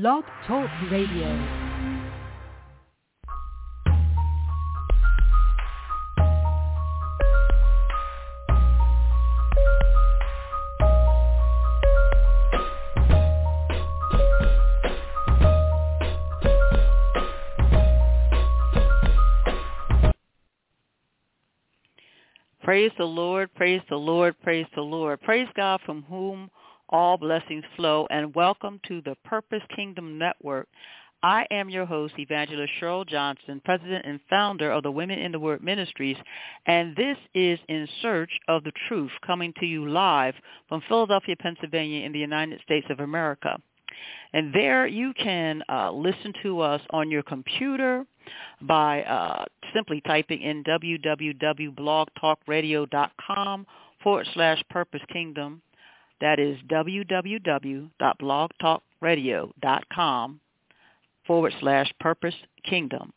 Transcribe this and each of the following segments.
Blog Talk Radio. Praise the Lord, praise the Lord, praise the Lord. Praise God from whom all blessings flow and welcome to the Purpose Kingdom Network. I am your host, Evangelist Cheryl Johnson, President and founder of the Women in the Word Ministries, and this is In Search of the Truth, coming to you live from Philadelphia, Pennsylvania in the United States of America. And there you can uh, listen to us on your computer by uh, simply typing in www.blogtalkradio.com forward slash purpose kingdom. That is www.blogtalkradio.com forward slash purpose kingdom.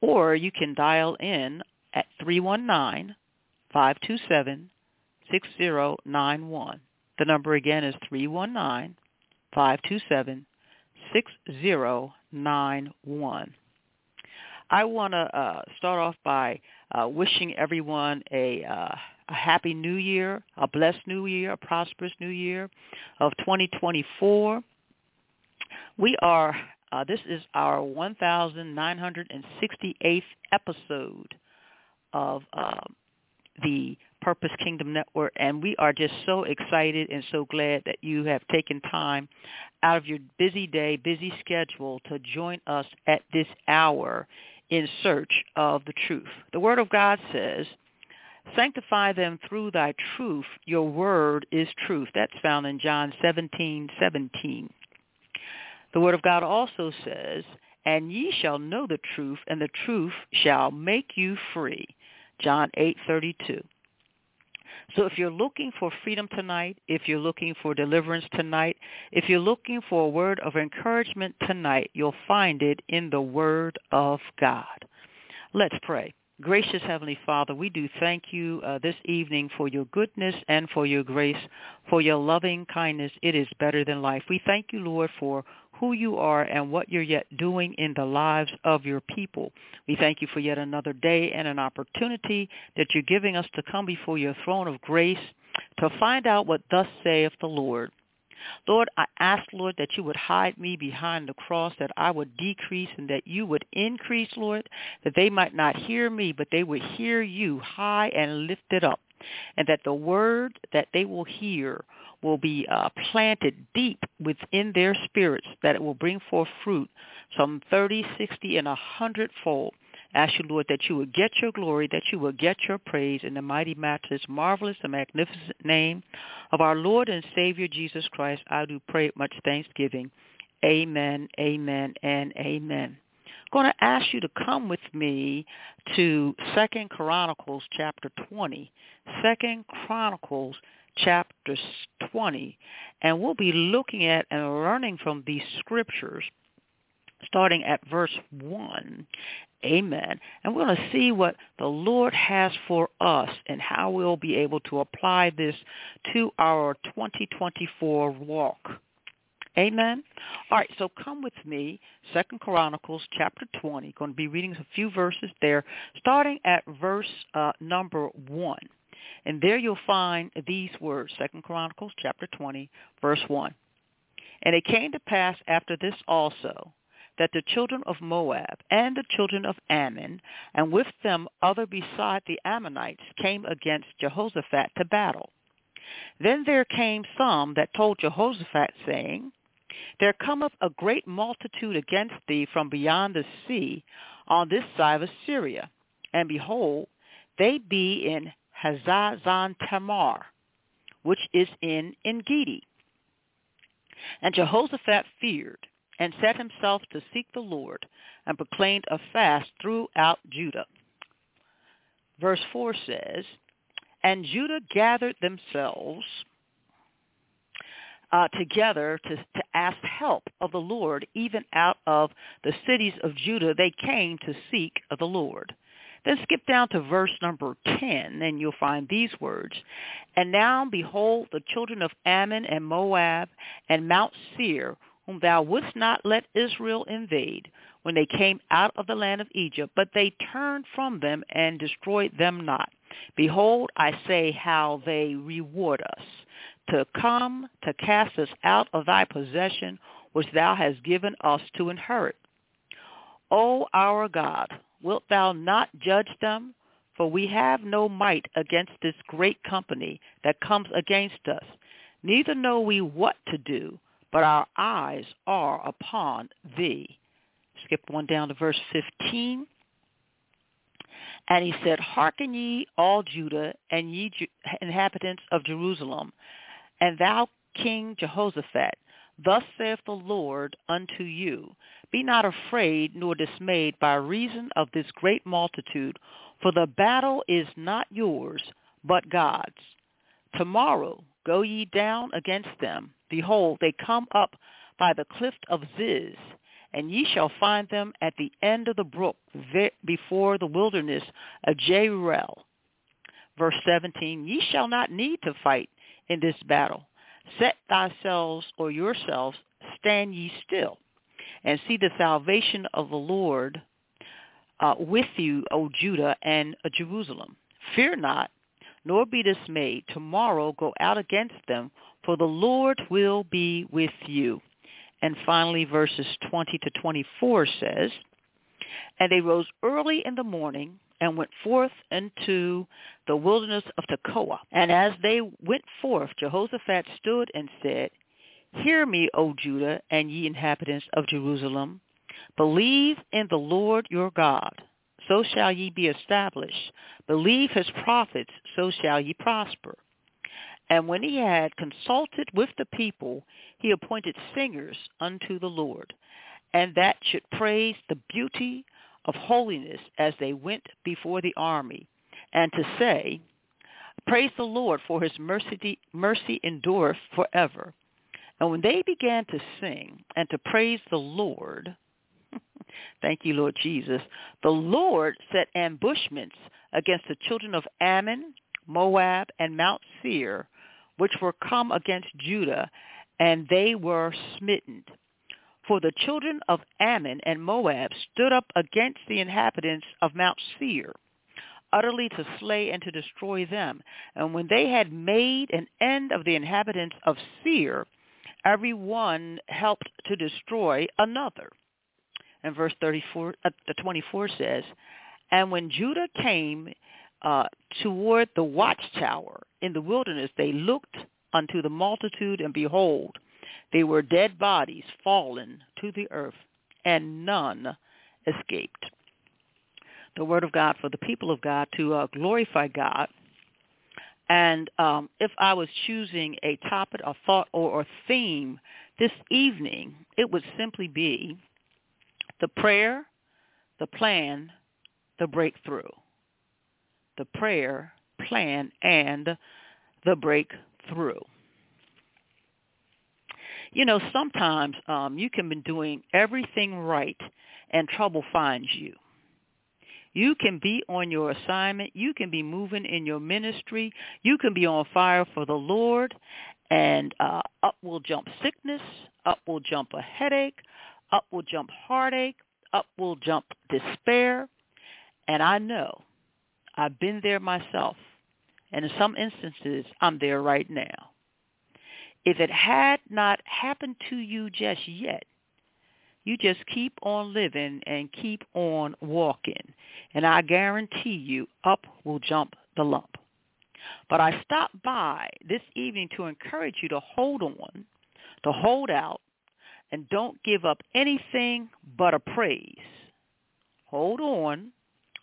Or you can dial in at 319-527-6091. The number again is 319 527 6091. I want to uh, start off by uh, wishing everyone a, uh, a happy new year, a blessed new year, a prosperous new year of 2024. We are, uh, this is our 1,968th episode of um, the Purpose Kingdom Network, and we are just so excited and so glad that you have taken time out of your busy day, busy schedule to join us at this hour in search of the truth. The Word of God says, Sanctify them through thy truth. Your word is truth. That's found in John 17, 17. The Word of God also says, And ye shall know the truth, and the truth shall make you free. John 8, 32. So if you're looking for freedom tonight, if you're looking for deliverance tonight, if you're looking for a word of encouragement tonight, you'll find it in the Word of God. Let's pray. Gracious Heavenly Father, we do thank you uh, this evening for your goodness and for your grace, for your loving kindness. It is better than life. We thank you, Lord, for who you are and what you're yet doing in the lives of your people. We thank you for yet another day and an opportunity that you're giving us to come before your throne of grace to find out what thus saith the Lord. Lord, I ask, Lord, that you would hide me behind the cross, that I would decrease and that you would increase, Lord, that they might not hear me, but they would hear you high and lifted up, and that the word that they will hear will be uh, planted deep within their spirits, that it will bring forth fruit, some 30, 60, and a hundredfold. Ask you, Lord, that you would get your glory, that you would get your praise in the mighty, matchless, marvelous, and magnificent name of our Lord and Savior Jesus Christ. I do pray much thanksgiving. Amen, amen, and amen. I'm going to ask you to come with me to Second Chronicles chapter 20. Second Chronicles chapter 20. And we'll be looking at and learning from these scriptures starting at verse 1. Amen. And we're going to see what the Lord has for us and how we'll be able to apply this to our 2024 walk. Amen. All right, so come with me, Second Chronicles chapter 20. Going to be reading a few verses there, starting at verse uh, number 1. And there you'll find these words, Second Chronicles chapter 20, verse 1. And it came to pass after this also, that the children of Moab and the children of Ammon, and with them other beside the Ammonites, came against Jehoshaphat to battle. Then there came some that told Jehoshaphat, saying, There cometh a great multitude against thee from beyond the sea on this side of Syria. And behold, they be in Hazazon Tamar, which is in Engedi. And Jehoshaphat feared and set himself to seek the Lord and proclaimed a fast throughout Judah. Verse 4 says, And Judah gathered themselves uh, together to, to ask help of the Lord, even out of the cities of Judah they came to seek the Lord. Then skip down to verse number 10, and you'll find these words. And now, behold, the children of Ammon and Moab and Mount Seir, whom thou wouldst not let Israel invade when they came out of the land of Egypt, but they turned from them and destroyed them not. Behold, I say how they reward us, to come to cast us out of thy possession, which thou hast given us to inherit. O our God, wilt thou not judge them? For we have no might against this great company that comes against us. Neither know we what to do, but our eyes are upon thee. Skip one down to verse 15. And he said, Hearken ye all Judah and ye inhabitants of Jerusalem, and thou King Jehoshaphat, thus saith the Lord unto you, Be not afraid nor dismayed by reason of this great multitude, for the battle is not yours, but God's. Tomorrow go ye down against them. Behold, they come up by the cliff of Ziz, and ye shall find them at the end of the brook before the wilderness of Jeruel. Verse 17, ye shall not need to fight in this battle. Set thyselves or yourselves, stand ye still, and see the salvation of the Lord uh, with you, O Judah and Jerusalem. Fear not, nor be dismayed. Tomorrow go out against them, for the Lord will be with you. And finally, verses 20 to 24 says, And they rose early in the morning and went forth into the wilderness of Tekoa. And as they went forth, Jehoshaphat stood and said, Hear me, O Judah, and ye inhabitants of Jerusalem. Believe in the Lord your God, so shall ye be established. Believe his prophets, so shall ye prosper. And when he had consulted with the people, he appointed singers unto the Lord, and that should praise the beauty of holiness as they went before the army, and to say, Praise the Lord, for his mercy, mercy endureth forever. And when they began to sing and to praise the Lord, thank you, Lord Jesus, the Lord set ambushments against the children of Ammon, Moab, and Mount Seir, which were come against Judah, and they were smitten. For the children of Ammon and Moab stood up against the inhabitants of Mount Seir, utterly to slay and to destroy them. And when they had made an end of the inhabitants of Seir, every one helped to destroy another. And verse 34, uh, 24 says, And when Judah came uh, toward the watchtower in the wilderness, they looked unto the multitude, and behold, they were dead bodies fallen to the earth, and none escaped. The word of God for the people of God to uh, glorify God. And um, if I was choosing a topic, a thought, or a theme this evening, it would simply be the prayer, the plan, the breakthrough the prayer, plan, and the breakthrough. You know, sometimes um, you can be doing everything right and trouble finds you. You can be on your assignment. You can be moving in your ministry. You can be on fire for the Lord. And uh, up will jump sickness. Up will jump a headache. Up will jump heartache. Up will jump despair. And I know I've been there myself. And in some instances, I'm there right now. If it had not happened to you just yet, you just keep on living and keep on walking. And I guarantee you, up will jump the lump. But I stopped by this evening to encourage you to hold on, to hold out, and don't give up anything but a praise. Hold on,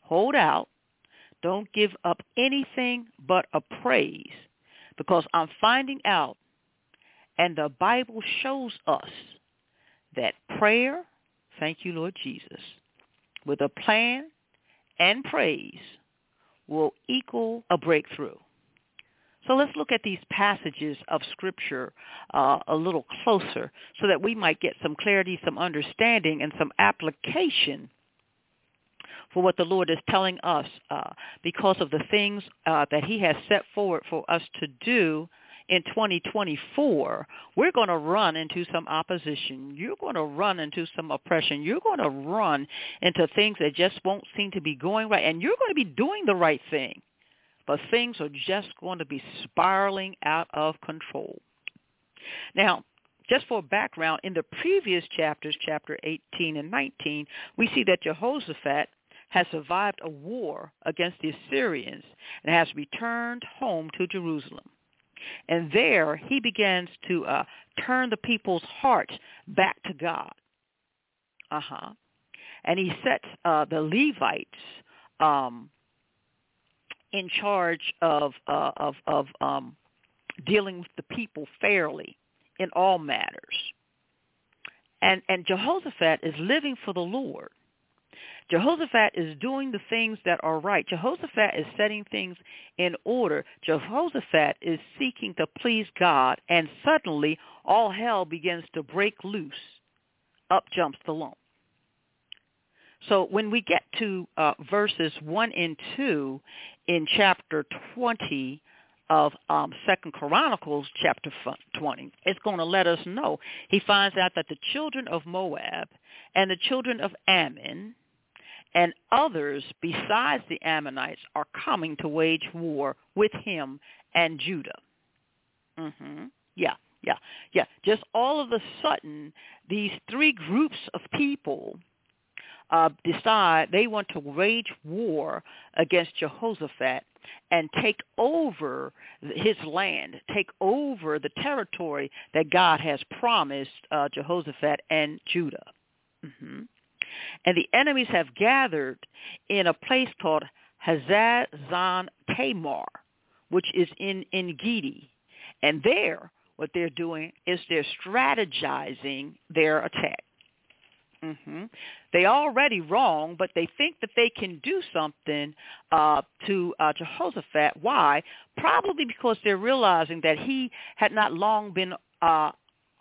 hold out, don't give up anything but a praise because I'm finding out and the Bible shows us that prayer, thank you, Lord Jesus, with a plan and praise will equal a breakthrough. So let's look at these passages of Scripture uh, a little closer so that we might get some clarity, some understanding, and some application for what the Lord is telling us uh, because of the things uh, that he has set forward for us to do in 2024, we're going to run into some opposition. You're going to run into some oppression. You're going to run into things that just won't seem to be going right. And you're going to be doing the right thing. But things are just going to be spiraling out of control. Now, just for background, in the previous chapters, chapter 18 and 19, we see that Jehoshaphat has survived a war against the Assyrians and has returned home to Jerusalem. And there he begins to uh, turn the people's hearts back to God. Uh-huh. And he sets uh, the Levites um, in charge of, uh, of, of um, dealing with the people fairly in all matters. And, and Jehoshaphat is living for the Lord. Jehoshaphat is doing the things that are right. Jehoshaphat is setting things in order. Jehoshaphat is seeking to please God, and suddenly all hell begins to break loose. Up jumps the lump. So when we get to uh, verses 1 and 2 in chapter 20 of um, Second Chronicles chapter 20, it's going to let us know. He finds out that the children of Moab and the children of Ammon and others besides the Ammonites are coming to wage war with him and Judah. Mm-hmm. Yeah, yeah, yeah. Just all of a sudden, these three groups of people uh, decide they want to wage war against Jehoshaphat and take over his land, take over the territory that God has promised uh, Jehoshaphat and Judah. Mm-hmm. And the enemies have gathered in a place called Hazazon Tamar, which is in Engedi. And there, what they're doing is they're strategizing their attack. Mm-hmm. They already wrong, but they think that they can do something uh, to uh, Jehoshaphat. Why? Probably because they're realizing that he had not long been uh,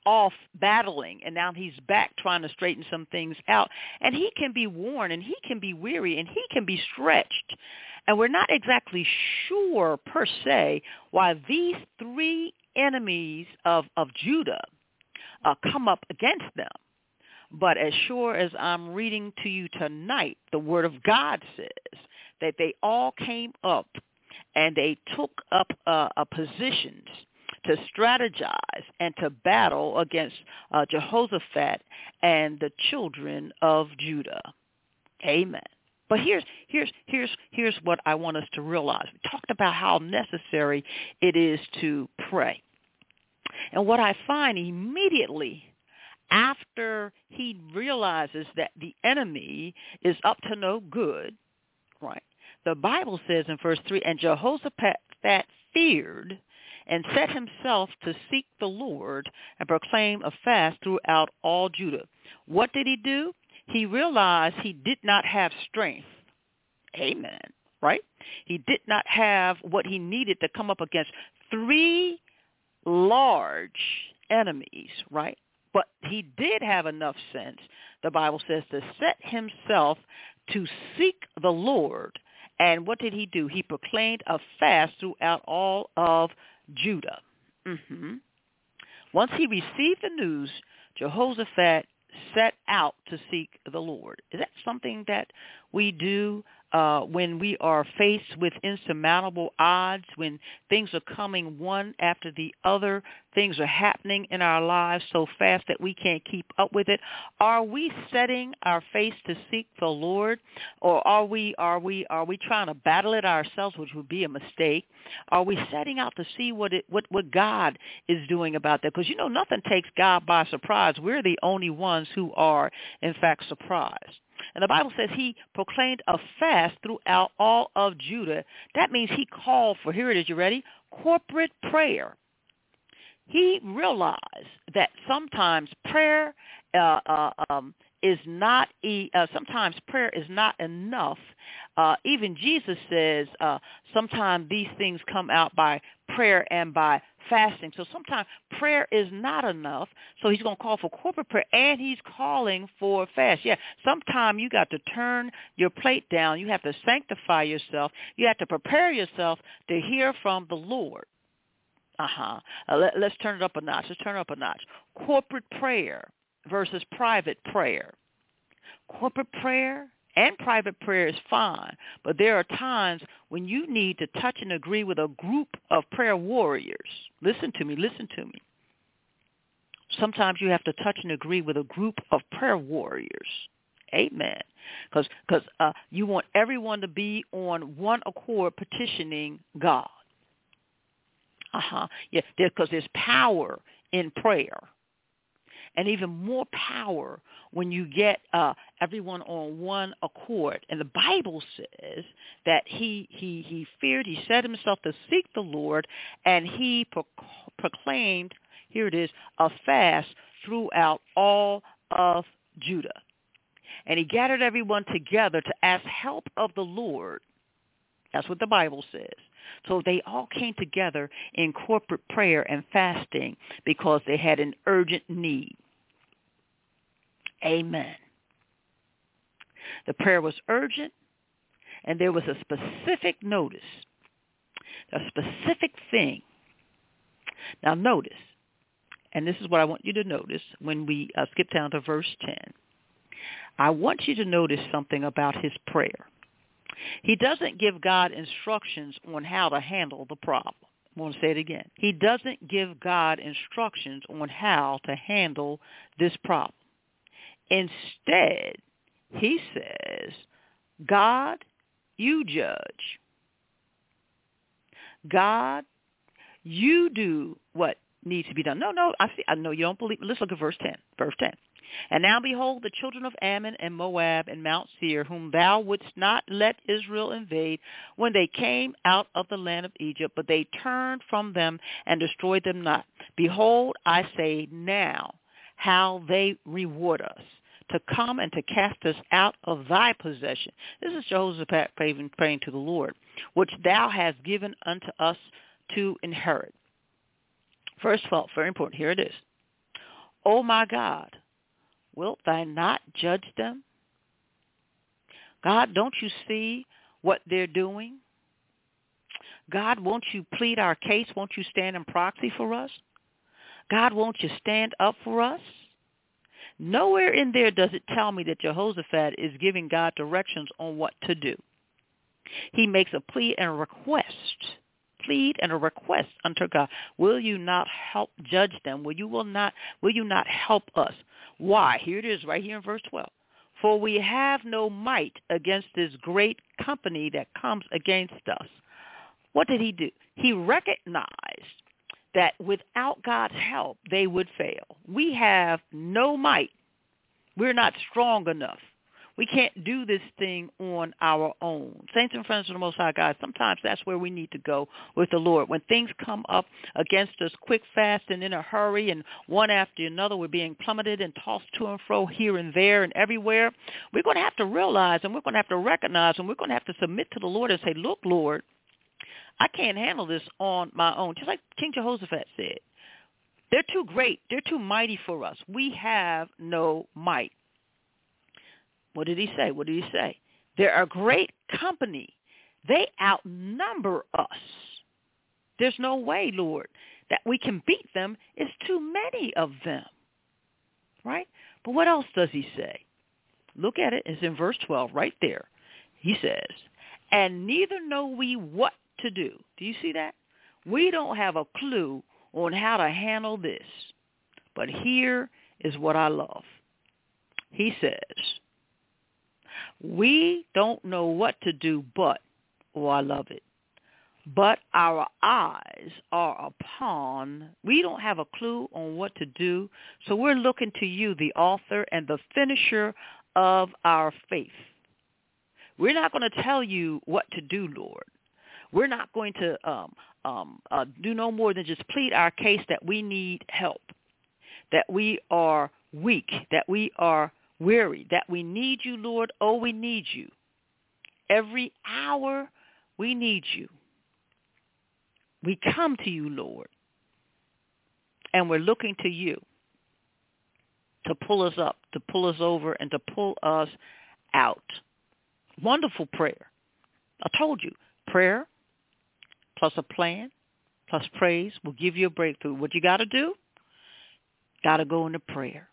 off battling and now he's back trying to straighten some things out and he can be worn and he can be weary and he can be stretched and we're not exactly sure per se why these three enemies of of Judah uh, come up against them but as sure as I'm reading to you tonight the word of God says that they all came up and they took up uh, positions to strategize and to battle against uh, Jehoshaphat and the children of Judah. Amen. But here's here's here's here's what I want us to realize. We talked about how necessary it is to pray. And what I find immediately after he realizes that the enemy is up to no good, right? The Bible says in verse 3, and Jehoshaphat feared and set himself to seek the Lord and proclaim a fast throughout all Judah. What did he do? He realized he did not have strength. Amen. Right? He did not have what he needed to come up against three large enemies, right? But he did have enough sense, the Bible says, to set himself to seek the Lord. And what did he do? He proclaimed a fast throughout all of Judah. Mm-hmm. Once he received the news, Jehoshaphat set out to seek the Lord. Is that something that we do uh, when we are faced with insurmountable odds, when things are coming one after the other, things are happening in our lives so fast that we can't keep up with it. Are we setting our face to seek the Lord, or are we are we are we trying to battle it ourselves, which would be a mistake? Are we setting out to see what it what what God is doing about that? Because you know nothing takes God by surprise. We're the only ones who are in fact surprised. And the Bible says he proclaimed a fast throughout all of Judah. That means he called for, here it is, you ready? Corporate prayer. He realized that sometimes prayer uh, uh, um, is not, e- uh, sometimes prayer is not enough. Uh, even Jesus says uh, sometimes these things come out by prayer and by fasting. So sometimes prayer is not enough. So he's going to call for corporate prayer and he's calling for fast. Yeah, sometimes you got to turn your plate down. You have to sanctify yourself. You have to prepare yourself to hear from the Lord. Uh-huh. Uh, let, let's turn it up a notch. Let's turn it up a notch. Corporate prayer versus private prayer. Corporate prayer and private prayer is fine, but there are times when you need to touch and agree with a group of prayer warriors. Listen to me, listen to me. Sometimes you have to touch and agree with a group of prayer warriors. Amen. Because cause, uh, you want everyone to be on one accord petitioning God. Uh-huh. Yeah, because there's power in prayer and even more power when you get uh, everyone on one accord. And the Bible says that he he he feared, he set himself to seek the Lord, and he pro- proclaimed, here it is, a fast throughout all of Judah. And he gathered everyone together to ask help of the Lord. That's what the Bible says. So they all came together in corporate prayer and fasting because they had an urgent need. Amen. The prayer was urgent, and there was a specific notice, a specific thing. Now notice, and this is what I want you to notice when we uh, skip down to verse 10. I want you to notice something about his prayer. He doesn't give God instructions on how to handle the problem. I'm going to say it again. He doesn't give God instructions on how to handle this problem. Instead, he says, God, you judge. God, you do what needs to be done. No, no, I see. I know you don't believe. Let's look at verse 10. Verse 10. And now behold, the children of Ammon and Moab and Mount Seir, whom thou wouldst not let Israel invade, when they came out of the land of Egypt, but they turned from them and destroyed them not. Behold, I say now, how they reward us to come and to cast us out of thy possession. This is Jehoshaphat praying, to the Lord, which thou hast given unto us to inherit. First of all, very important. Here it is. O my God, wilt thou not judge them? God, don't you see what they're doing? God, won't you plead our case? Won't you stand in proxy for us? God, won't you stand up for us? Nowhere in there does it tell me that Jehoshaphat is giving God directions on what to do. He makes a plea and a request. Plead and a request unto God. Will you not help judge them? Will you will not will you not help us? Why? Here it is right here in verse 12. For we have no might against this great company that comes against us. What did he do? He recognized that without God's help, they would fail. We have no might. We're not strong enough. We can't do this thing on our own. Saints and friends of the Most High God, sometimes that's where we need to go with the Lord. When things come up against us quick, fast, and in a hurry, and one after another, we're being plummeted and tossed to and fro here and there and everywhere, we're going to have to realize and we're going to have to recognize and we're going to have to submit to the Lord and say, look, Lord, I can't handle this on my own. Just like King Jehoshaphat said, they're too great. They're too mighty for us. We have no might. What did he say? What did he say? They're a great company. They outnumber us. There's no way, Lord, that we can beat them. It's too many of them. Right? But what else does he say? Look at it. It's in verse 12 right there. He says, and neither know we what to do. Do you see that? We don't have a clue on how to handle this. But here is what I love. He says, we don't know what to do but, oh, I love it, but our eyes are upon, we don't have a clue on what to do, so we're looking to you, the author and the finisher of our faith. We're not going to tell you what to do, Lord. We're not going to um, um, uh, do no more than just plead our case that we need help, that we are weak, that we are weary, that we need you, Lord. Oh, we need you. Every hour we need you. We come to you, Lord, and we're looking to you to pull us up, to pull us over, and to pull us out. Wonderful prayer. I told you, prayer plus a plan plus praise will give you a breakthrough. What you got to do? Got to go into prayer.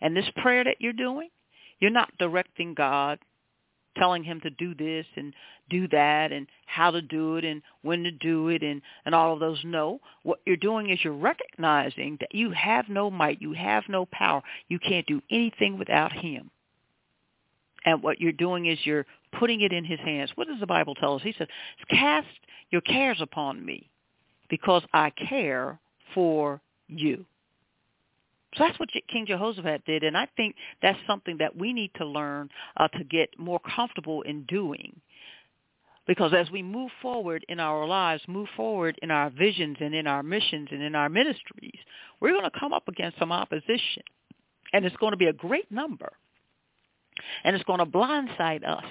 And this prayer that you're doing, you're not directing God, telling him to do this and do that and how to do it and when to do it and, and all of those. No. What you're doing is you're recognizing that you have no might. You have no power. You can't do anything without him. And what you're doing is you're putting it in his hands. What does the Bible tell us? He says, cast your cares upon me because I care for you. So that's what King Jehoshaphat did, and I think that's something that we need to learn uh, to get more comfortable in doing. Because as we move forward in our lives, move forward in our visions and in our missions and in our ministries, we're going to come up against some opposition. And it's going to be a great number. And it's going to blindside us.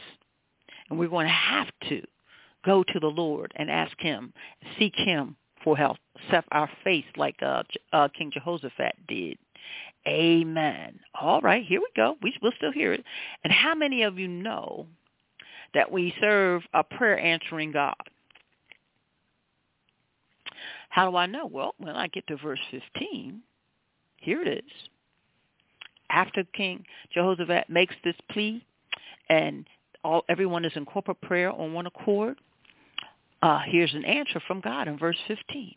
And we're going to have to go to the Lord and ask him, seek him for help, set our face like uh, uh, King Jehoshaphat did. Amen. All right, here we go. We, we'll still hear it. And how many of you know that we serve a prayer answering God? How do I know? Well, when I get to verse 15, here it is. After King Jehoshaphat makes this plea and all everyone is in corporate prayer on one accord, uh, here's an answer from God in verse 15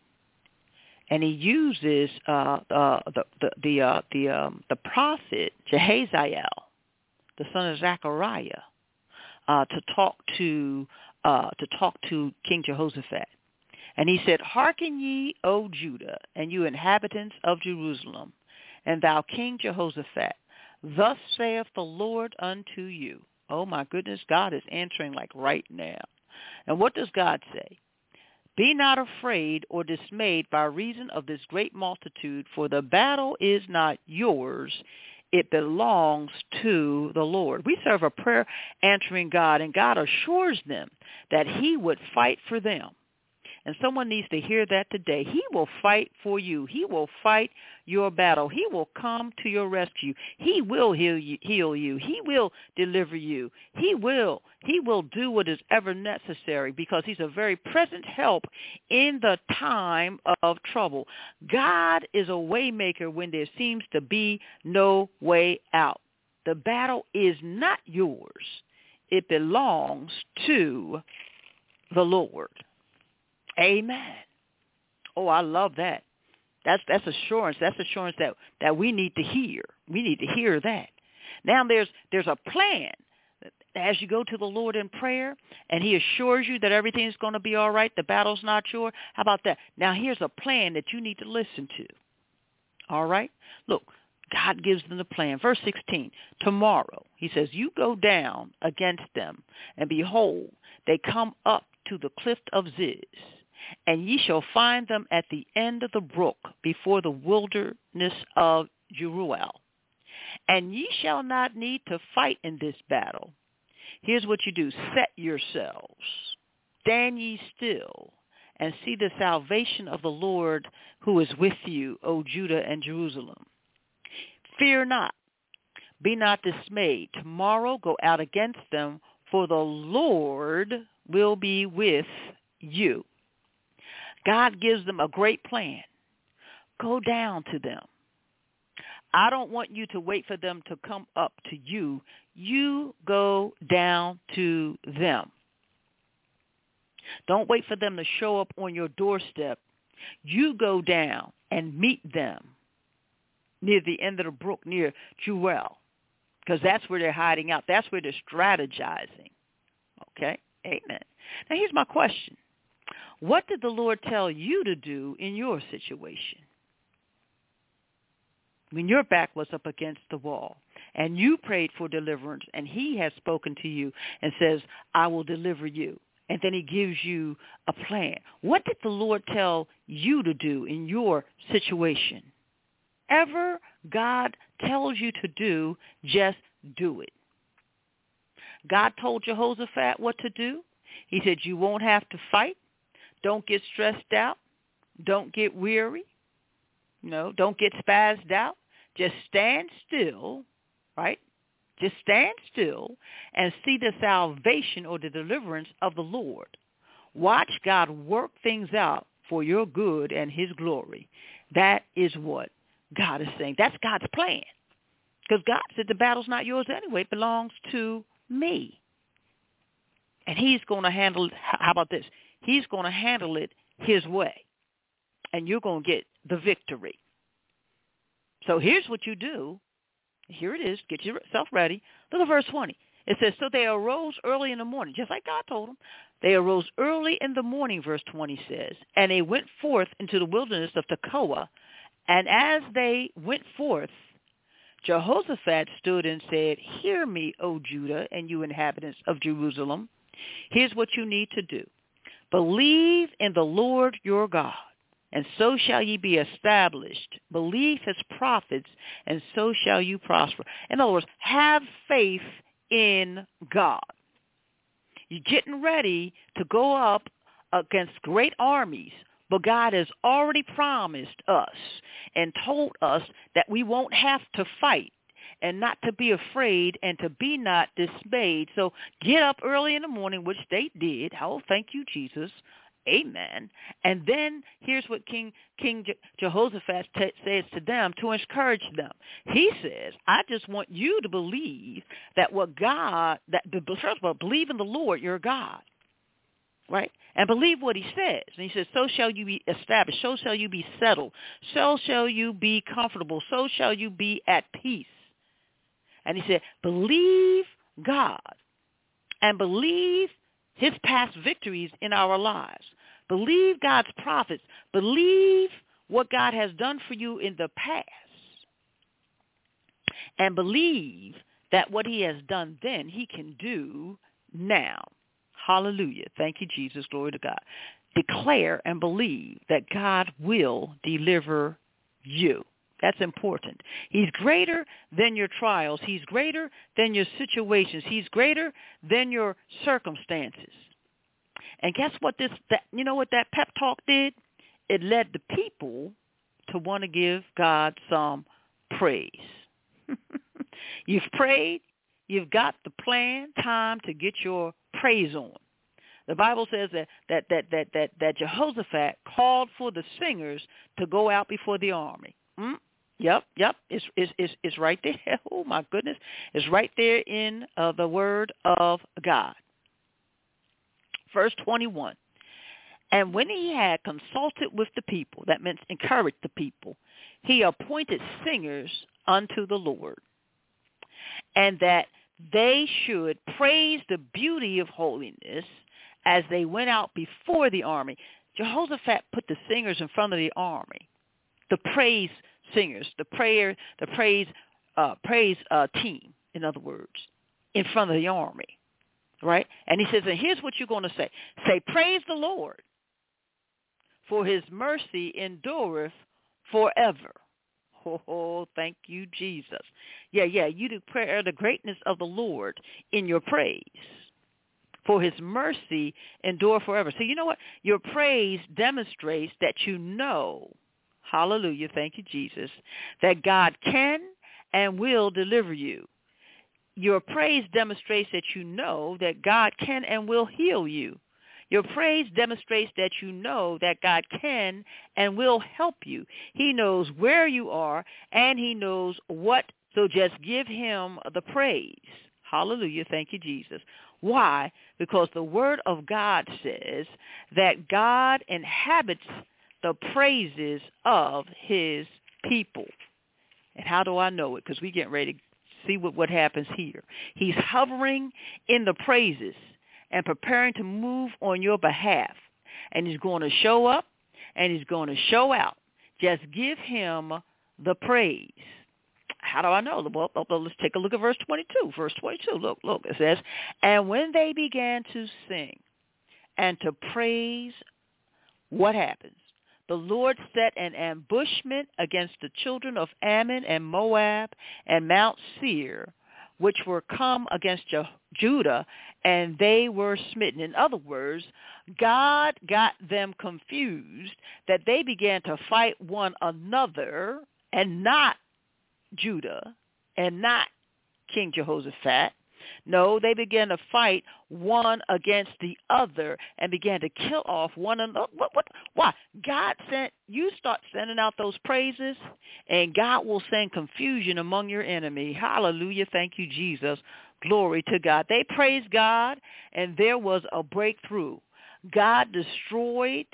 and he uses uh, uh, the the the uh, the, um, the prophet Jehaziel, the son of Zechariah, uh, to talk to uh, to talk to King Jehoshaphat. And he said, Hearken ye, O Judah, and you inhabitants of Jerusalem, and thou King Jehoshaphat, thus saith the Lord unto you. Oh my goodness, God is answering like right now. And what does God say? Be not afraid or dismayed by reason of this great multitude, for the battle is not yours. It belongs to the Lord. We serve a prayer answering God, and God assures them that he would fight for them. And someone needs to hear that today. He will fight for you. He will fight your battle. He will come to your rescue. He will heal you. Heal you. He will deliver you. He will. He will do what is ever necessary because he's a very present help in the time of trouble. God is a waymaker when there seems to be no way out. The battle is not yours. It belongs to the Lord. Amen. Oh, I love that. That's that's assurance. That's assurance that that we need to hear. We need to hear that. Now there's there's a plan as you go to the Lord in prayer and he assures you that everything's going to be all right, the battle's not yours. How about that? Now here's a plan that you need to listen to. All right? Look, God gives them the plan. Verse 16, tomorrow, he says, you go down against them, and behold, they come up to the cliff of Ziz and ye shall find them at the end of the brook before the wilderness of Jeruel. And ye shall not need to fight in this battle. Here's what you do. Set yourselves. Stand ye still and see the salvation of the Lord who is with you, O Judah and Jerusalem. Fear not. Be not dismayed. Tomorrow go out against them, for the Lord will be with you. God gives them a great plan. Go down to them. I don't want you to wait for them to come up to you. You go down to them. Don't wait for them to show up on your doorstep. You go down and meet them near the end of the brook, near Jeruel, because that's where they're hiding out. That's where they're strategizing. Okay? Amen. Now here's my question. What did the Lord tell you to do in your situation? When your back was up against the wall and you prayed for deliverance and he has spoken to you and says, I will deliver you. And then he gives you a plan. What did the Lord tell you to do in your situation? Ever God tells you to do, just do it. God told Jehoshaphat what to do. He said, you won't have to fight. Don't get stressed out. Don't get weary. Know, don't get spazzed out. Just stand still, right? Just stand still and see the salvation or the deliverance of the Lord. Watch God work things out for your good and his glory. That is what God is saying. That's God's plan. Because God said the battle's not yours anyway. It belongs to me. And he's going to handle, how about this? He's going to handle it his way. And you're going to get the victory. So here's what you do. Here it is. Get yourself ready. Look at verse 20. It says, so they arose early in the morning, just like God told them. They arose early in the morning, verse 20 says, and they went forth into the wilderness of Tekoa. And as they went forth, Jehoshaphat stood and said, Hear me, O Judah, and you inhabitants of Jerusalem. Here's what you need to do. Believe in the Lord your God, and so shall ye be established. Believe his prophets, and so shall you prosper. In other words, have faith in God. You're getting ready to go up against great armies, but God has already promised us and told us that we won't have to fight and not to be afraid and to be not dismayed. So get up early in the morning, which they did. Oh, thank you, Jesus. Amen. And then here's what King King Jehoshaphat t- says to them to encourage them. He says, "I just want you to believe that what God that first of all believe in the Lord your God, right? And believe what He says. And He says, so shall you be established, so shall you be settled, so shall you be comfortable, so shall you be at peace." And He said, believe God and believe his past victories in our lives. Believe God's prophets. Believe what God has done for you in the past. And believe that what he has done then, he can do now. Hallelujah. Thank you, Jesus. Glory to God. Declare and believe that God will deliver you. That's important. He's greater than your trials. He's greater than your situations. He's greater than your circumstances. And guess what this that you know what that pep talk did? It led the people to want to give God some praise. you've prayed, you've got the plan, time to get your praise on. The Bible says that that that that that, that Jehoshaphat called for the singers to go out before the army. Mm? Yep, yep. It's, it's, it's, right there. Oh, my goodness. It's right there in uh, the word of God. Verse 21. And when he had consulted with the people, that meant encouraged the people, he appointed singers unto the Lord, and that they should praise the beauty of holiness as they went out before the army. Jehoshaphat put the singers in front of the army, the praise singers, the prayer, the praise, uh, praise uh, team, in other words, in front of the army, right? And he says, and here's what you're going to say. Say, praise the Lord, for his mercy endureth forever. Oh, thank you, Jesus. Yeah, yeah, you declare the greatness of the Lord in your praise. For his mercy endure forever. So you know what? Your praise demonstrates that you know hallelujah, thank you, Jesus, that God can and will deliver you. Your praise demonstrates that you know that God can and will heal you. Your praise demonstrates that you know that God can and will help you. He knows where you are and he knows what, so just give him the praise. Hallelujah. Thank you, Jesus. Why? Because the word of God says that God inhabits the praises of his people. And how do I know it? Because we getting ready to see what, what happens here. He's hovering in the praises and preparing to move on your behalf. And he's going to show up and he's going to show out. Just give him the praise. How do I know? Well, let's take a look at verse 22. Verse 22, look, look. It says, And when they began to sing and to praise, what happens? The Lord set an ambushment against the children of Ammon and Moab and Mount Seir, which were come against Judah, and they were smitten. In other words, God got them confused that they began to fight one another and not Judah and not King Jehoshaphat, No, they began to fight one against the other and began to kill off one another. What, what, why? God sent, you start sending out those praises and God will send confusion among your enemy. Hallelujah. Thank you, Jesus. Glory to God. They praised God and there was a breakthrough. God destroyed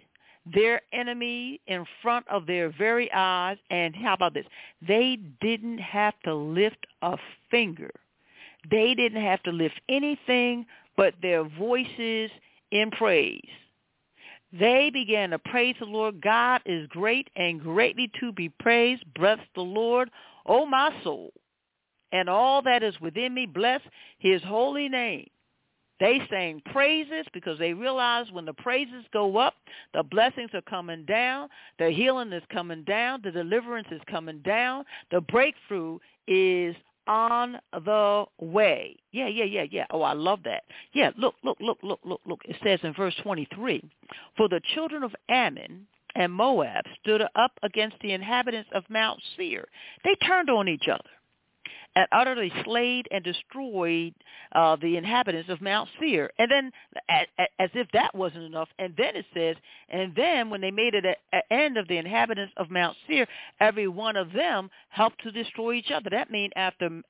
their enemy in front of their very eyes. And how about this? They didn't have to lift a finger. They didn't have to lift anything but their voices in praise. They began to praise the Lord. God is great and greatly to be praised. Bless the Lord, O my soul, and all that is within me. Bless his holy name. They sang praises because they realized when the praises go up, the blessings are coming down, the healing is coming down, the deliverance is coming down, the breakthrough is on the way. Yeah, yeah, yeah, yeah. Oh, I love that. Yeah, look, look, look, look, look, look. It says in verse 23, For the children of Ammon and Moab stood up against the inhabitants of Mount Seir. They turned on each other and utterly slayed and destroyed uh, the inhabitants of Mount Seir. And then, as if that wasn't enough, and then it says, and then when they made it an end of the inhabitants of Mount Seir, every one of them helped to destroy each other. That means after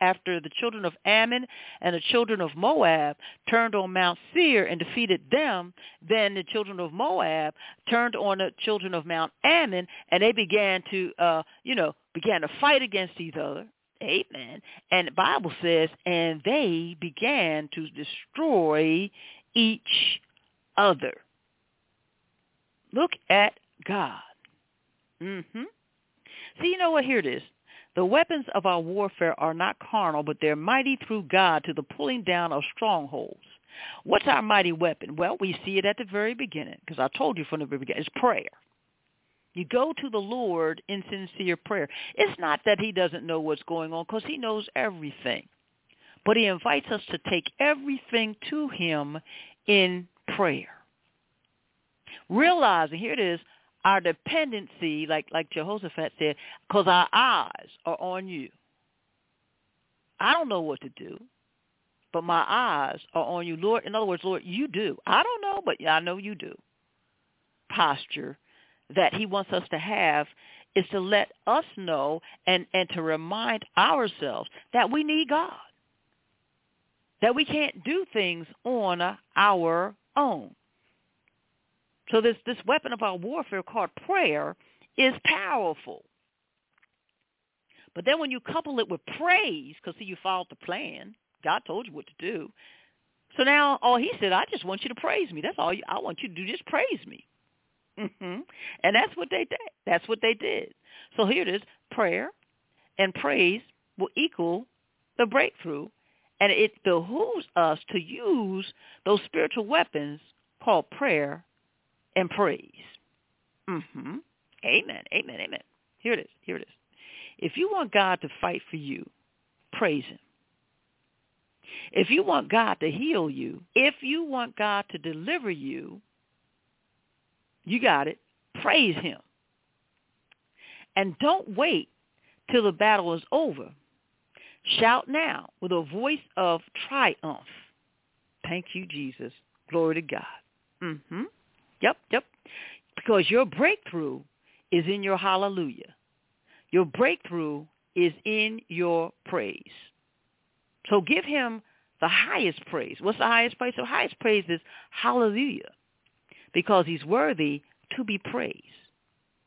after the children of Ammon and the children of Moab turned on Mount Seir and defeated them, then the children of Moab turned on the children of Mount Ammon and they began to, uh, you know, began to fight against each other. Amen. And the Bible says, and they began to destroy each other. Look at God. Mm-hmm. See, you know what? Here it is. The weapons of our warfare are not carnal, but they're mighty through God to the pulling down of strongholds. What's our mighty weapon? Well, we see it at the very beginning, because I told you from the very beginning. It's prayer. You go to the Lord in sincere prayer. It's not that he doesn't know what's going on because he knows everything. But he invites us to take everything to him in prayer. Realizing, here it is, our dependency, like, like Jehoshaphat said, because our eyes are on you. I don't know what to do, but my eyes are on you. Lord, in other words, Lord, you do. I don't know, but I know you do. Posture that he wants us to have is to let us know and, and to remind ourselves that we need God. That we can't do things on our own. So this, this weapon of our warfare called prayer is powerful. But then when you couple it with praise, because see, you followed the plan. God told you what to do. So now, all he said, I just want you to praise me. That's all you, I want you to do. Just praise me. Mm-hmm. And that's what they did. That's what they did. So here it is. Prayer and praise will equal the breakthrough. And it behooves us to use those spiritual weapons called prayer and praise. Mm-hmm. Amen. Amen. Amen. Here it is. Here it is. If you want God to fight for you, praise him. If you want God to heal you, if you want God to deliver you, you got it. Praise him. And don't wait till the battle is over. Shout now with a voice of triumph. Thank you, Jesus. Glory to God. Mm-hmm. Yep, yep. Because your breakthrough is in your hallelujah. Your breakthrough is in your praise. So give him the highest praise. What's the highest praise? The highest praise is hallelujah because he's worthy to be praised.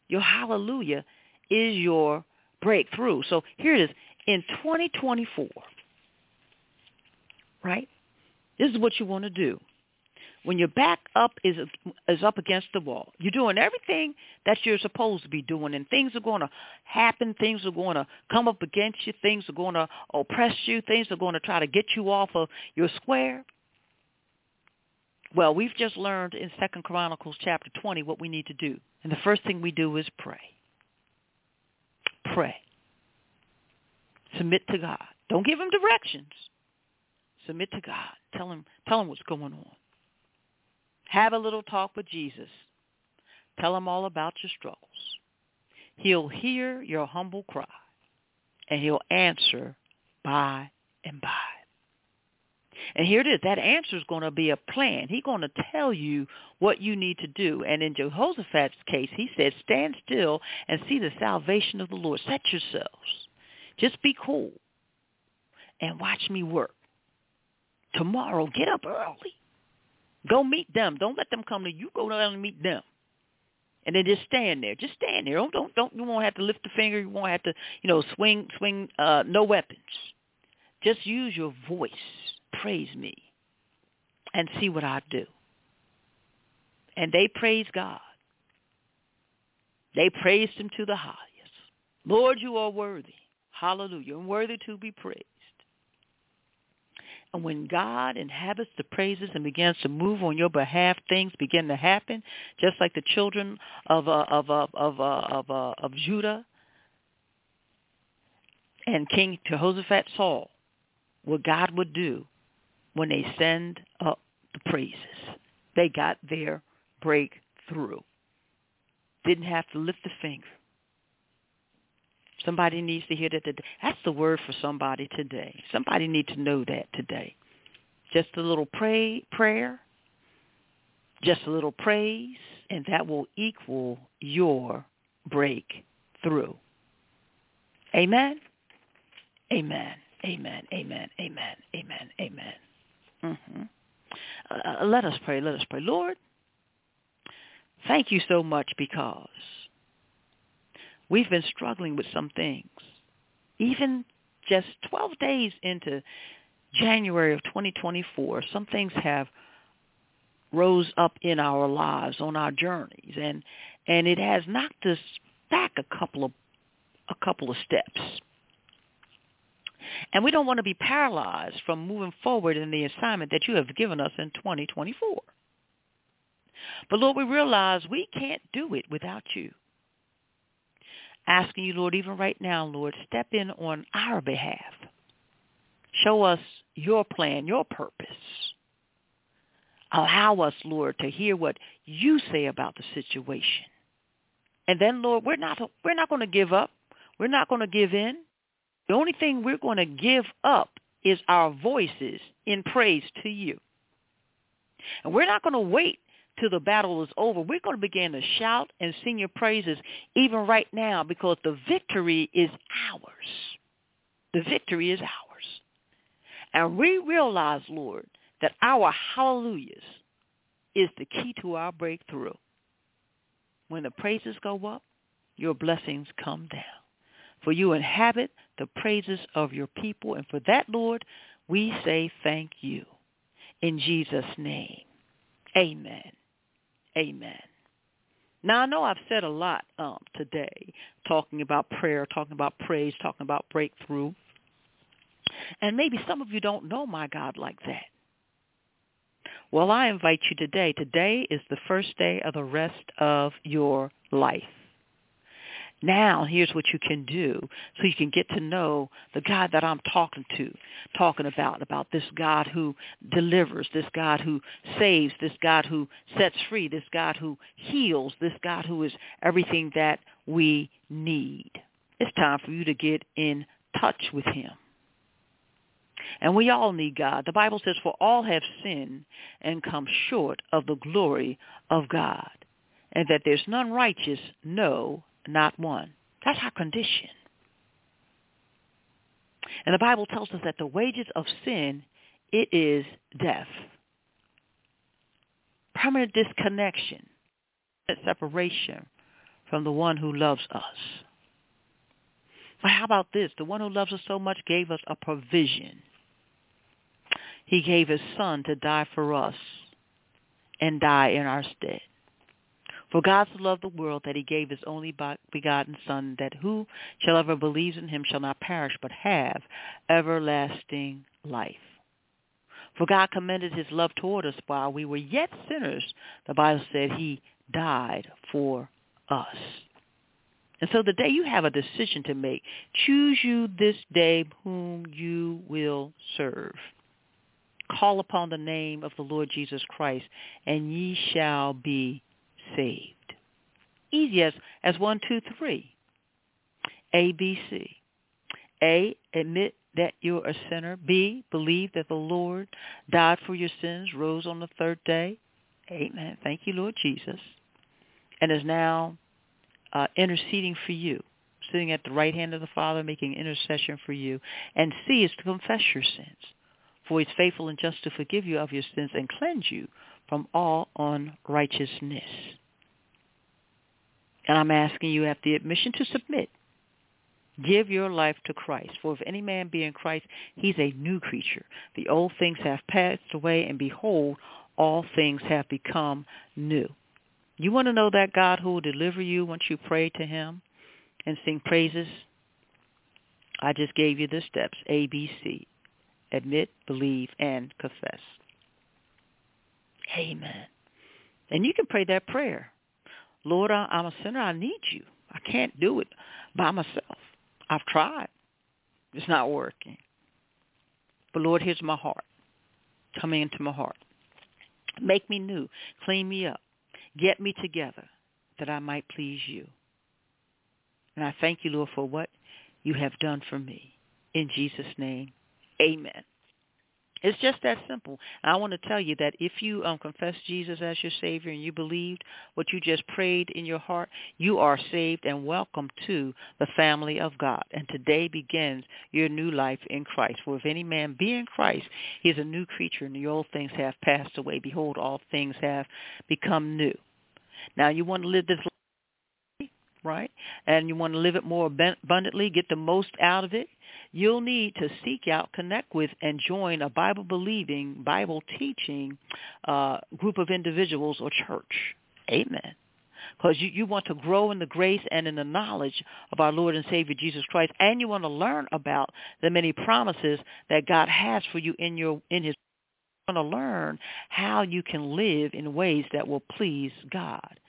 Your hallelujah is your breakthrough. So here it is. In 2024, right? This is what you want to do. When your back up is is up against the wall, you're doing everything that you're supposed to be doing, and things are going to happen. Things are going to come up against you. Things are going to oppress you. Things are going to try to get you off of your square. Well, we've just learned in Second Chronicles chapter 20 what we need to do. And the first thing we do is pray. Pray. Submit to God. Don't give him directions. Submit to God. Tell him tell him what's going on. Have a little talk with Jesus. Tell him all about your struggles. He'll hear your humble cry and he'll answer by and by. And here it is. That answer is going to be a plan. He's going to tell you what you need to do. And in Jehoshaphat's case, he said, stand still and see the salvation of the Lord. Set yourselves. Just be cool and watch me work. Tomorrow, get up early. Go meet them. Don't let them come to you. Go down and meet them. And then just stand there. Just stand there. Don't don't don't you won't have to lift a finger. You won't have to, you know, swing swing uh no weapons. Just use your voice. Praise me. And see what I do. And they praise God. They praised him to the highest. Lord, you are worthy. Hallelujah. And worthy to be praised. And when God inhabits the praises and begins to move on your behalf, things begin to happen, just like the children of uh, of uh, of uh, of uh, of Judah and King Jehoshaphat saw what God would do when they send up the praises. They got their breakthrough. Didn't have to lift a finger. Somebody needs to hear that today. That's the word for somebody today. Somebody needs to know that today. Just a little pray prayer, just a little praise, and that will equal your breakthrough. Amen. Amen. Amen. Amen. Amen. Amen. Amen. Mm-hmm. Uh, let us pray. Let us pray. Lord, thank you so much because We've been struggling with some things. Even just 12 days into January of 2024, some things have rose up in our lives on our journeys and and it has knocked us back a couple of a couple of steps. And we don't want to be paralyzed from moving forward in the assignment that you have given us in 2024. But Lord, we realize we can't do it without you asking you, Lord, even right now, Lord, step in on our behalf. Show us your plan, your purpose. Allow us, Lord, to hear what you say about the situation. And then, Lord, we're not we're not going to give up. We're not going to give in. The only thing we're going to give up is our voices in praise to you. And we're not going to wait till the battle is over. We're going to begin to shout and sing your praises even right now because the victory is ours. The victory is ours. And we realize, Lord, that our hallelujahs is the key to our breakthrough. When the praises go up, your blessings come down. For you inhabit the praises of your people. And for that, Lord, we say thank you. In Jesus' name, amen. Amen. Now I know I've said a lot um, today, talking about prayer, talking about praise, talking about breakthrough, and maybe some of you don't know my God like that. Well, I invite you today. Today is the first day of the rest of your life. Now, here's what you can do so you can get to know the God that I'm talking to, talking about, about this God who delivers, this God who saves, this God who sets free, this God who heals, this God who is everything that we need. It's time for you to get in touch with him. And we all need God. The Bible says, for all have sinned and come short of the glory of God, and that there's none righteous, no, not one. That's our condition. And the Bible tells us that the wages of sin, it is death. Permanent disconnection, separation from the one who loves us. But how about this? The one who loves us so much gave us a provision. He gave his son to die for us and die in our stead. For God so loved the world that he gave his only begotten Son, that who shall ever believes in him shall not perish, but have everlasting life. For God commended his love toward us while we were yet sinners. The Bible said he died for us. And so the day you have a decision to make, choose you this day whom you will serve. Call upon the name of the Lord Jesus Christ, and ye shall be saved. Easy as, as one, two, three. A, B, C. A, admit that you're a sinner. B, believe that the Lord died for your sins, rose on the third day. Amen. Thank you, Lord Jesus. And is now uh, interceding for you, sitting at the right hand of the Father, making intercession for you. And C is to confess your sins, for he's faithful and just to forgive you of your sins and cleanse you from all unrighteousness. And I'm asking you the admission to submit. Give your life to Christ. For if any man be in Christ, he's a new creature. The old things have passed away, and behold, all things have become new. You want to know that God who will deliver you once you pray to him and sing praises? I just gave you the steps, A, B, C. Admit, believe, and confess. Amen. And you can pray that prayer. Lord, I'm a sinner. I need you. I can't do it by myself. I've tried. It's not working. But Lord, here's my heart. Coming into my heart. Make me new. Clean me up. Get me together that I might please you. And I thank you, Lord, for what you have done for me. In Jesus' name, amen. It's just that simple. I want to tell you that if you um, confess Jesus as your Savior and you believed what you just prayed in your heart, you are saved and welcome to the family of God. And today begins your new life in Christ. For if any man be in Christ, he is a new creature, and the old things have passed away. Behold, all things have become new. Now you want to live this right? And you want to live it more abundantly, get the most out of it you'll need to seek out, connect with, and join a Bible-believing, Bible-teaching uh, group of individuals or church. Amen. Because you, you want to grow in the grace and in the knowledge of our Lord and Savior Jesus Christ, and you want to learn about the many promises that God has for you in your in His. You want to learn how you can live in ways that will please God.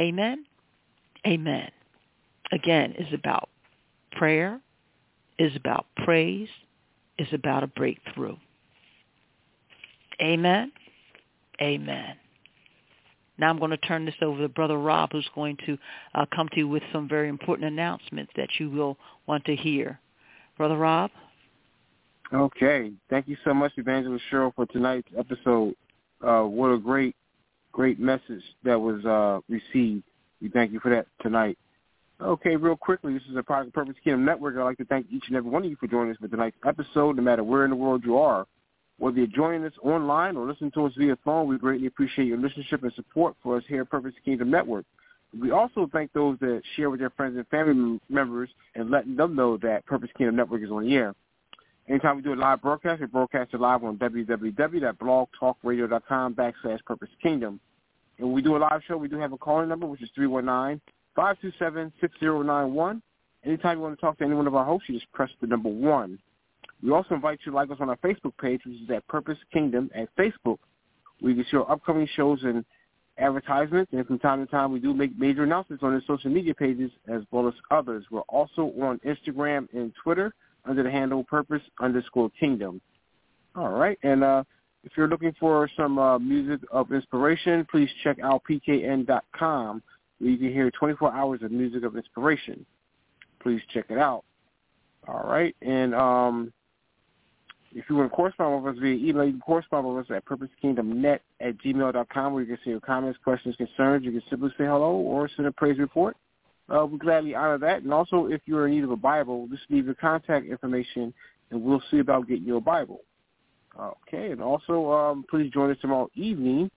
Amen. Amen. Again, it's about prayer, is about praise, is about a breakthrough. Amen. Amen. Now I'm going to turn this over to Brother Rob, who's going to uh, come to you with some very important announcements that you will want to hear. Brother Rob? Okay. Thank you so much, Evangelist Cheryl, for tonight's episode. Uh, what a great, great message that was uh, received. We thank you for that tonight. Okay, real quickly, this is a Product Purpose Kingdom Network. I'd like to thank each and every one of you for joining us for tonight's episode, no matter where in the world you are. Whether you're joining us online or listening to us via phone, we greatly appreciate your listenership and support for us here at Purpose Kingdom Network. We also thank those that share with their friends and family members and letting them know that Purpose Kingdom Network is on the air. Anytime we do a live broadcast, we broadcast it live on www.blogtalkradio.com backslash Purpose Kingdom. And we do a live show, we do have a calling number, which is 319 527-6091. Anytime you want to talk to any one of our hosts, you just press the number one. We also invite you to like us on our Facebook page, which is at Purpose Kingdom at Facebook. We can show upcoming shows and advertisements, and from time to time we do make major announcements on the social media pages as well as others. We're also on Instagram and Twitter under the handle Purpose underscore Kingdom. All right, and uh, if you're looking for some uh, music of inspiration, please check out pkn.com where you can hear 24 hours of music of inspiration. Please check it out. All right, and um, if you want to correspond with us via email, you can correspond with us at purposekingdomnet at gmail.com where you can send your comments, questions, concerns. You can simply say hello or send a praise report. Uh, we gladly honor that. And also, if you're in need of a Bible, just leave your contact information, and we'll see about getting you a Bible. Okay, and also um, please join us tomorrow evening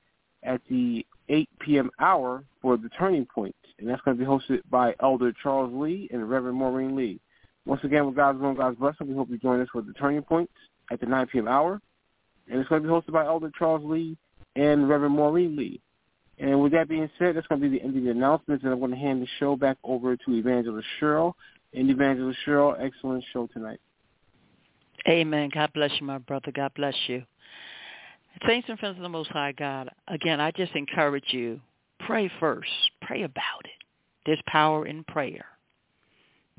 at the 8 p.m. hour for the Turning Point, and that's going to be hosted by Elder Charles Lee and Reverend Maureen Lee. Once again, with God's and God's blessing, we hope you join us for the Turning Point at the 9 p.m. hour, and it's going to be hosted by Elder Charles Lee and Reverend Maureen Lee. And with that being said, that's going to be the end of the announcements, and I'm going to hand the show back over to Evangelist Cheryl. And Evangelist Cheryl, excellent show tonight. Amen. God bless you, my brother. God bless you. Saints and friends of the Most High God, again, I just encourage you, pray first. Pray about it. There's power in prayer.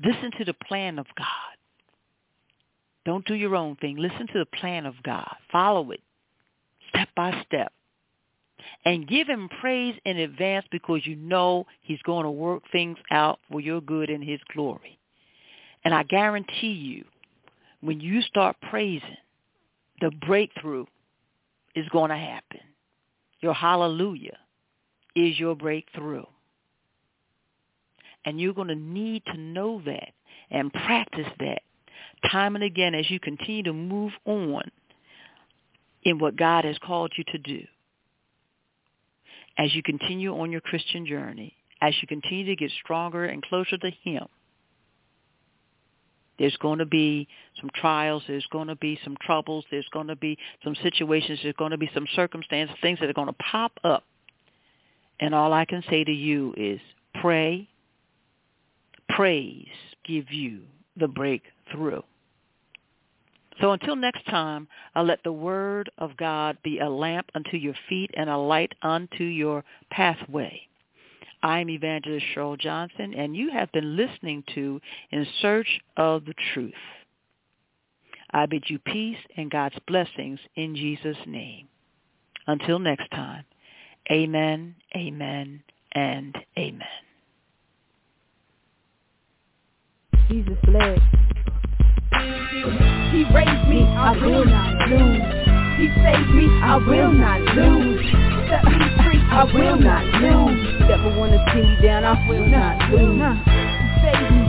Listen to the plan of God. Don't do your own thing. Listen to the plan of God. Follow it step by step. And give him praise in advance because you know he's going to work things out for your good and his glory. And I guarantee you, when you start praising, the breakthrough is going to happen. Your hallelujah is your breakthrough. And you're going to need to know that and practice that time and again as you continue to move on in what God has called you to do. As you continue on your Christian journey, as you continue to get stronger and closer to him, there's going to be some trials. There's going to be some troubles. There's going to be some situations. There's going to be some circumstances, things that are going to pop up. And all I can say to you is pray, praise give you the breakthrough. So until next time, I'll let the word of God be a lamp unto your feet and a light unto your pathway. I'm Evangelist Cheryl Johnson, and you have been listening to In Search of the Truth. I bid you peace and God's blessings in Jesus' name. Until next time, amen, amen, and amen. Jesus bled. He raised me, I will not lose. He saved me, I will not lose. Set me free, I will not lose. Never wanna see me down, I will not lose. He saved me.